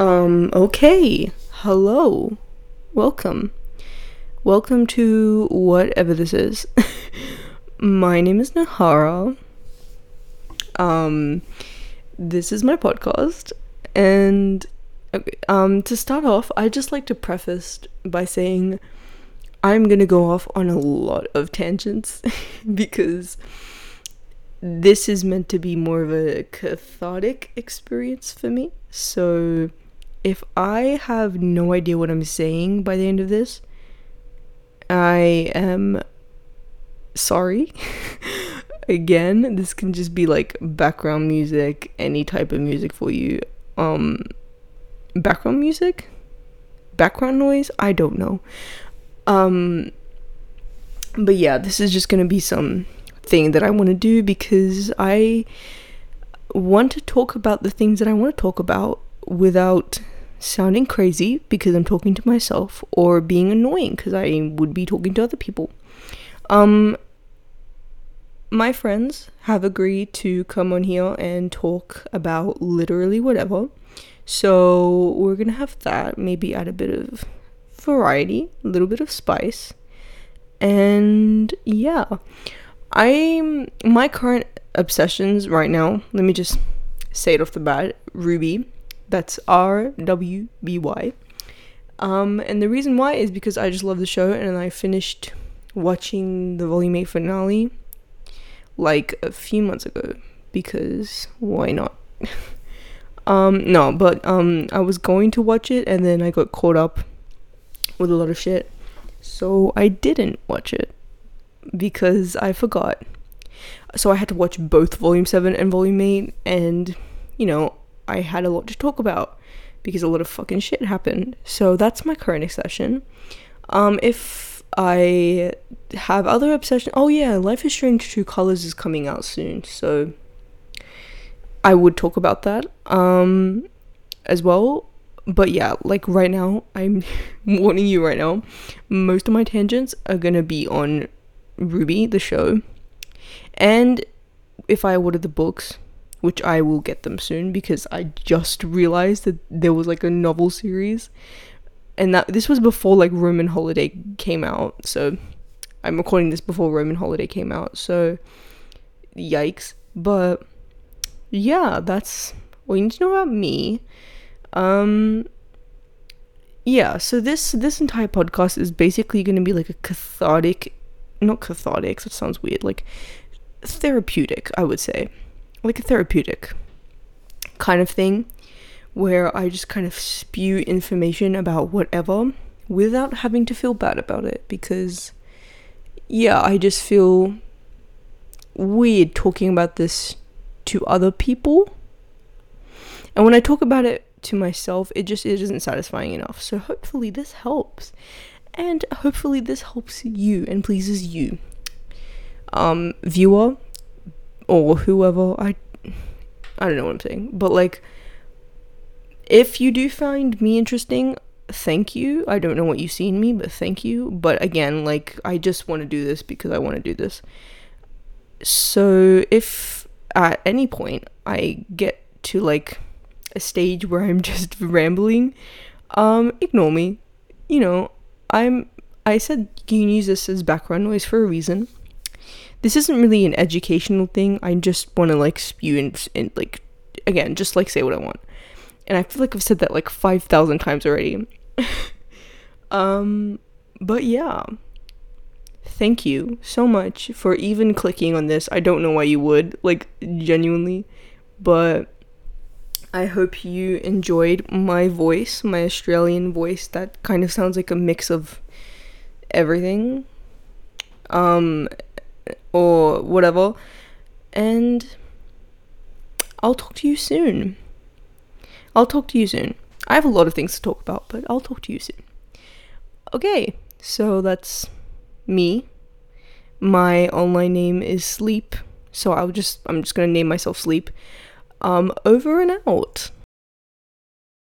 Um, okay. Hello. Welcome. Welcome to whatever this is. my name is Nahara. Um, this is my podcast. And um, to start off, I just like to preface by saying I'm gonna go off on a lot of tangents because this is meant to be more of a cathartic experience for me. So if I have no idea what I'm saying by the end of this, I am sorry. Again, this can just be like background music, any type of music for you. Um background music? Background noise? I don't know. Um but yeah, this is just going to be some thing that I want to do because I want to talk about the things that I want to talk about without sounding crazy because I'm talking to myself or being annoying because I would be talking to other people. Um my friends have agreed to come on here and talk about literally whatever. So we're to have that, maybe add a bit of variety, a little bit of spice. And yeah. I'm my current obsessions right now. Let me just say it off the bat. RWBY. That's R W B Y. Um, and the reason why is because I just love the show, and I finished watching the Volume Eight finale like a few months ago because why not? um, no, but um, I was going to watch it, and then I got caught up with a lot of shit, so I didn't watch it because I forgot. So I had to watch both Volume 7 and Volume 8, and, you know, I had a lot to talk about because a lot of fucking shit happened. So that's my current obsession. Um, if I have other obsession, oh yeah, Life is Strange True Colors is coming out soon, so I would talk about that um, as well. But yeah, like right now, I'm warning you right now, most of my tangents are gonna be on RWBY, the show. And if I order the books, which I will get them soon because I just realized that there was like a novel series and that this was before like Roman Holiday came out. So I'm recording this before Roman Holiday came out. So yikes. But yeah, that's all you need to know about me. Um yeah, so this this entire podcast is basically going to be like a cathartic not cathartic, that sounds weird, like therapeutic, I would say. Like a therapeutic kind of thing where I just kind of spew information about whatever without having to feel bad about it because yeah, I just feel weird talking about this to other people. And when I talk about it to myself, it just it isn't satisfying enough. So hopefully this helps and hopefully this helps you and pleases you um viewer or whoever i i don't know what i'm saying but like if you do find me interesting thank you. I don't know what you see in me but thank you. But again like i just want to do this because i want to do this. So if at any point i get to like a stage where i'm just rambling um ignore me. You know I'm I said you can use this as background noise for a reason. This isn't really an educational thing. I just want to like spew and, and like again, just like say what I want. And I feel like I've said that like 5,000 times already. um but yeah. Thank you so much for even clicking on this. I don't know why you would, like genuinely, but I hope you enjoyed my voice, my Australian voice that kind of sounds like a mix of everything um or whatever. And I'll talk to you soon. I'll talk to you soon. I have a lot of things to talk about, but I'll talk to you soon. Okay, so that's me. My online name is Sleep, so I'll just I'm just gonna name myself Sleep. Um, over and out.